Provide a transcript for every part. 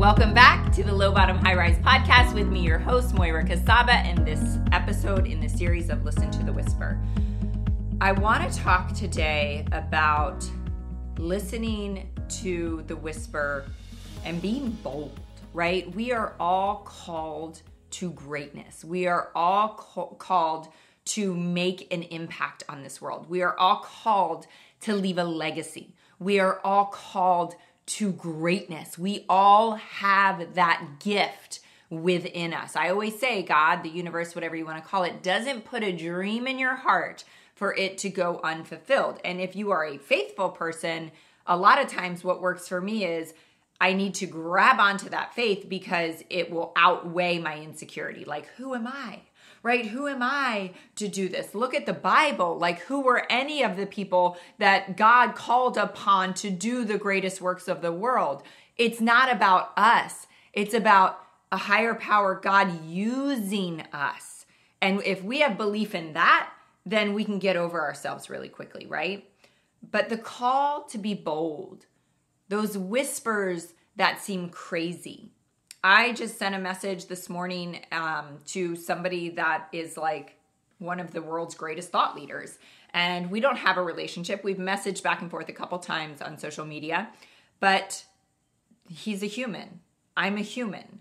Welcome back to the Low Bottom High Rise podcast with me, your host, Moira Kucaba, and this episode in the series of Listen to the Whisper. I want to talk today about listening to the whisper and being bold, right? We are all called to greatness. We are all ca- called to make an impact on this world. We are all called to leave a legacy. We are all called to greatness. We all have that gift within us. I always say, God, the universe, whatever you want to call it, doesn't put a dream in your heart for it to go unfulfilled. And if you are a faithful person, a lot of times what works for me is I need to grab onto that faith because it will outweigh my insecurity. Like, who am I? Right? Who am I to do this? Look at the Bible. Like, who were any of the people that God called upon to do the greatest works of the world? It's not about us, it's about a higher power, God using us. And if we have belief in that, then we can get over ourselves really quickly, right? But the call to be bold, those whispers that seem crazy, I just sent a message this morning um, to somebody that is like one of the world's greatest thought leaders. And we don't have a relationship. We've messaged back and forth a couple times on social media, but he's a human. I'm a human.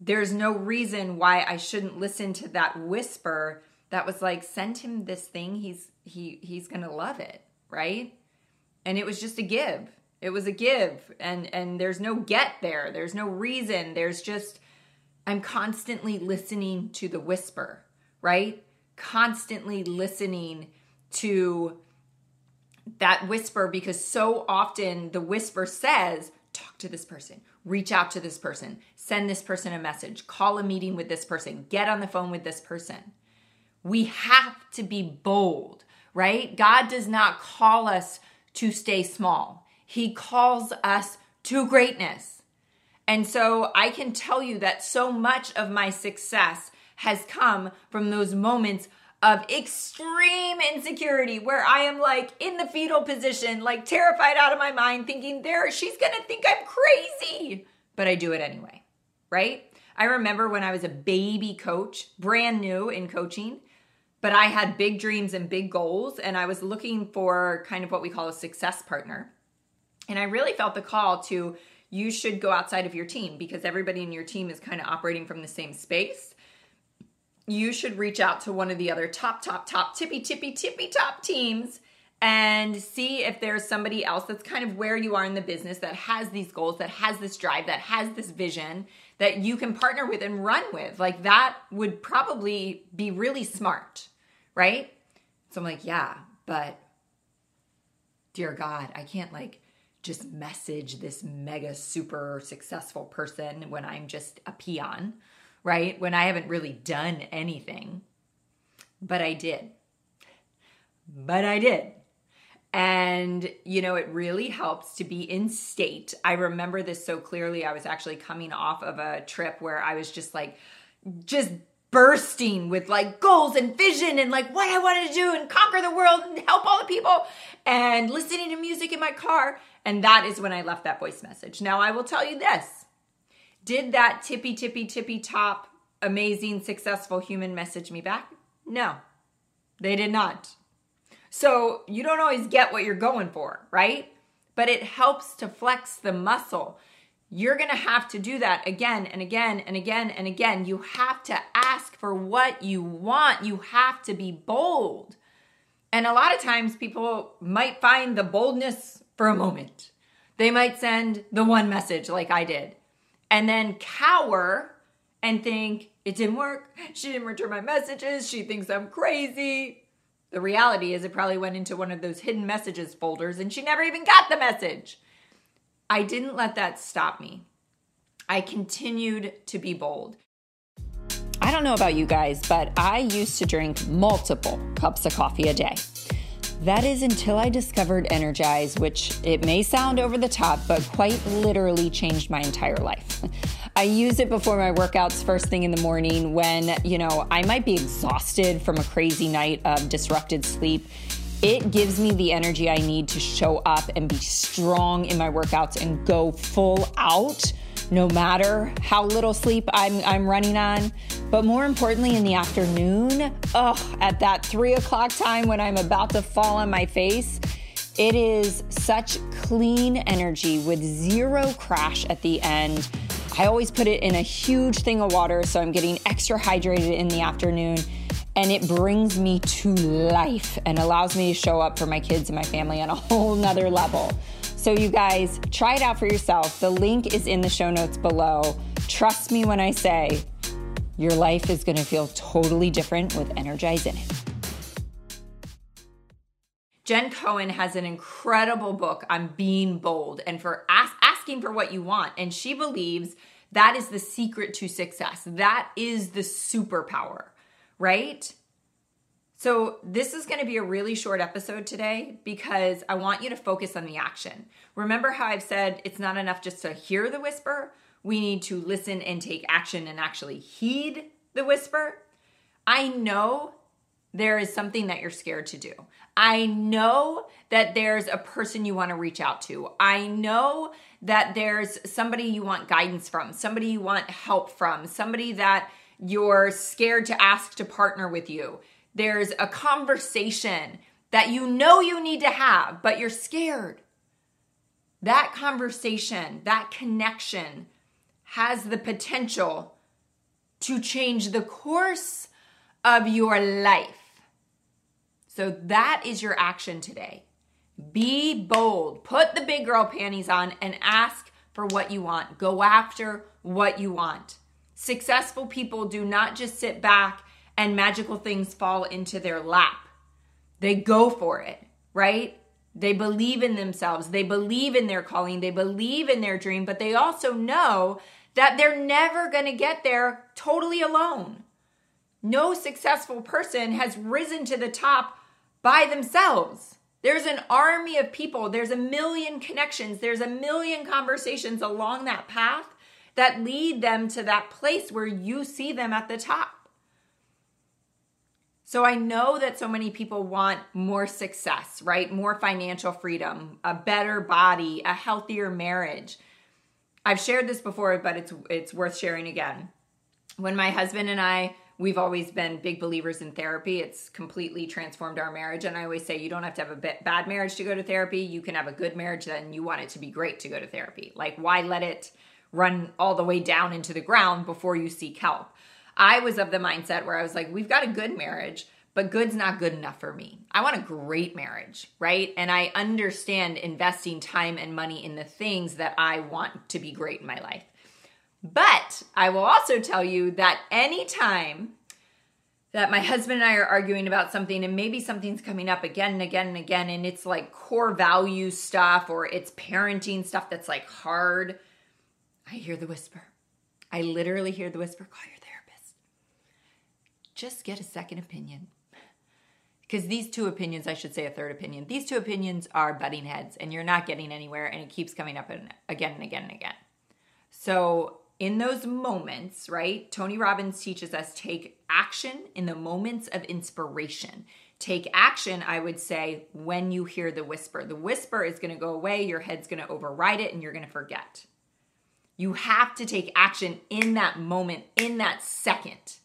There's no reason why I shouldn't listen to that whisper that was like send him this thing he's he he's going to love it, right? And it was just a give. It was a give and and there's no get there. There's no reason. There's just I'm constantly listening to the whisper, right? Constantly listening to that whisper because so often the whisper says, talk to this person, reach out to this person, send this person a message, call a meeting with this person, get on the phone with this person. We have to be bold, right? God does not call us to stay small. He calls us to greatness. And so I can tell you that so much of my success has come from those moments of extreme insecurity where I am like in the fetal position, like terrified out of my mind, thinking there she's gonna think I'm crazy. But I do it anyway, right? I remember when I was a baby coach, brand new in coaching, but I had big dreams and big goals, and I was looking for kind of what we call a success partner. And I really felt the call to you should go outside of your team because everybody in your team is kind of operating from the same space. You should reach out to one of the other top, top, top, tippy, tippy, tippy top teams and see if there's somebody else that's kind of where you are in the business that has these goals, that has this drive, that has this vision that you can partner with and run with. Like that would probably be really smart, right? So I'm like, yeah, but dear God, I can't like just message this mega super successful person when I'm just a peon, right? When I haven't really done anything. But I did. But I did. And, you know, it really helps to be in state. I remember this so clearly. I was actually coming off of a trip where I was just like, just bursting with like goals and vision and like what I wanted to do and conquer the world and help all the people and listening to music in my car. And that is when I left that voice message. Now, I will tell you this Did that tippy, tippy, tippy top, amazing, successful human message me back? No, they did not. So you don't always get what you're going for, right? But it helps to flex the muscle. You're to have to do that again and again and again and again. You have to ask for what you want. You have to be bold. And a lot of times people might find the boldness for a moment. They might send the one message like I did and then cower and think it didn't work. She didn't return my messages. She thinks I'm crazy. The reality is, it probably went into one of those hidden messages folders and she never even got the message. I didn't let that stop me. I continued to be bold. I don't know about you guys, but I used to drink multiple cups of coffee a day. That is until I discovered Energize, which it may sound over the top, but quite literally changed my entire life. I use it before my workouts first thing in the morning when, you know, I might be exhausted from a crazy night of disrupted sleep. it gives me the energy I need to show up and be strong in my workouts and go full out no matter how little sleep I'm, I'm running on. But more importantly, in the afternoon, oh, at that three o'clock time when I'm about to fall on my face, it is such clean energy with zero crash at the end. I always put it in a huge thing of water so I'm getting extra hydrated in the afternoon. And it brings me to life and allows me to show up for my kids and my family on a whole nother level. So, you guys, try it out for yourself. The link is in the show notes below. Trust me when I say your life is going to feel totally different with Energize in it. Jen Cohen has an incredible book on being bold and for ask, asking for what you want. And she believes that is the secret to success. That is the superpower, right? So, this is going to be a really short episode today because I want you to focus on the action. Remember how I've said it's not enough just to hear the whisper, we need to listen and take action and actually heed the whisper. I know there is something that you're scared to do. I know that there's a person you want to reach out to. I know that there's somebody you want guidance from, somebody you want help from, somebody that you're scared to ask to partner with you. There's a conversation that you know you need to have, but you're scared. That conversation, that connection has the potential to change the course of your life. So that is your action today. Be bold. Put the big girl panties on and ask for what you want. Go after what you want. Successful people do not just sit back and magical things fall into their lap. They go for it, right? They believe in themselves. They believe in their calling. They believe in their dream, but they also know that they're never going to get there totally alone. No successful person has risen to the top by themselves. There's an army of people, there's a million connections, there's a million conversations along that path that lead them to that place where you see them at the top. So I know that so many people want more success, right? More financial freedom, a better body, a healthier marriage. I've shared this before, but it's it's worth sharing again. When my husband and I we've always been big believers in therapy. It's completely transformed our marriage. And I always say you don't have to have a bad marriage to go to therapy. You can have a good marriage, then you want it to be great to go to therapy. Like, why let it run all the way down into the ground before you seek help? I was of the mindset where I was like, we've got a good marriage, but good's not good enough for me. I want a great marriage, right? And I understand investing time and money in the things that I want to be great in my life. But I will also tell you that anytime that my husband and I are arguing about something and maybe something's coming up again and again and again and it's like core value stuff or it's parenting stuff that's like hard, I hear the whisper. I literally hear the whisper call your therapist. Just get a second opinion. Because these two opinions, I should say a third opinion, these two opinions are butting heads and you're not getting anywhere and it keeps coming up again and again and again. So in those moments, right? Tony Robbins teaches us take action in the moments of inspiration. Take action, I would say, when you hear the whisper. The whisper is going to go away, your head's going to override it, and you're going to forget. You have to take action in that moment, in that second.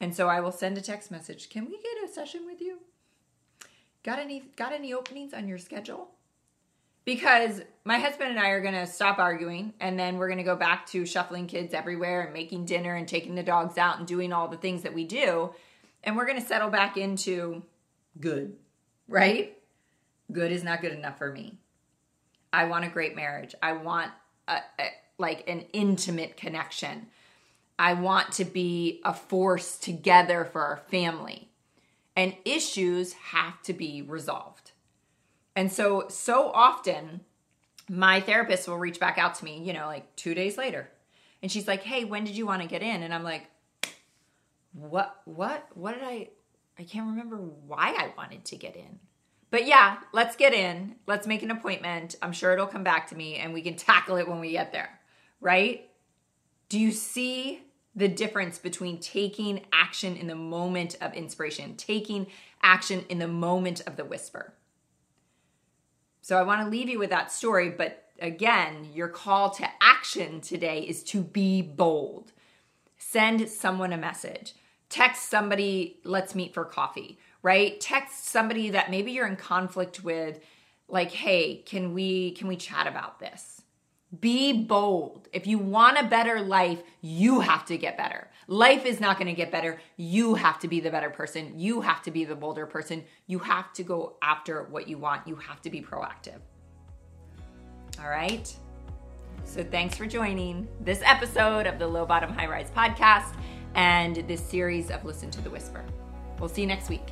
And so I will send a text message. Can we get a session with you? Got any got any openings on your schedule? because my husband and I are going to stop arguing and then we're going to go back to shuffling kids everywhere and making dinner and taking the dogs out and doing all the things that we do. And we're going to settle back into good, right? Good is not good enough for me. I want a great marriage. I want a, a, like an intimate connection. I want to be a force together for our family. And issues have to be resolved. And so, so often, my therapist will reach back out to me, you know, like two days later. And she's like, hey, when did you want to get in? And I'm like, what, what, what did I, I can't remember why I wanted to get in. But yeah, let's get in. Let's make an appointment. I'm sure it'll come back to me and we can tackle it when we get there, right? Do you see the difference between taking action in the moment of inspiration, taking action in the moment of the whisper. So I want to leave you with that story, but again, your call to action today is to be bold. Send someone a message. Text somebody, let's meet for coffee, right? Text somebody that maybe you're in conflict with like, "Hey, can we can we chat about this?" Be bold. If you want a better life, you have to get better. Life is not going to get better. You have to be the better person. You have to be the bolder person. You have to go after what you want. You have to be proactive. All right. So thanks for joining this episode of the Low Bottom High Rise podcast and this series of Listen to the Whisper. We'll see you next week.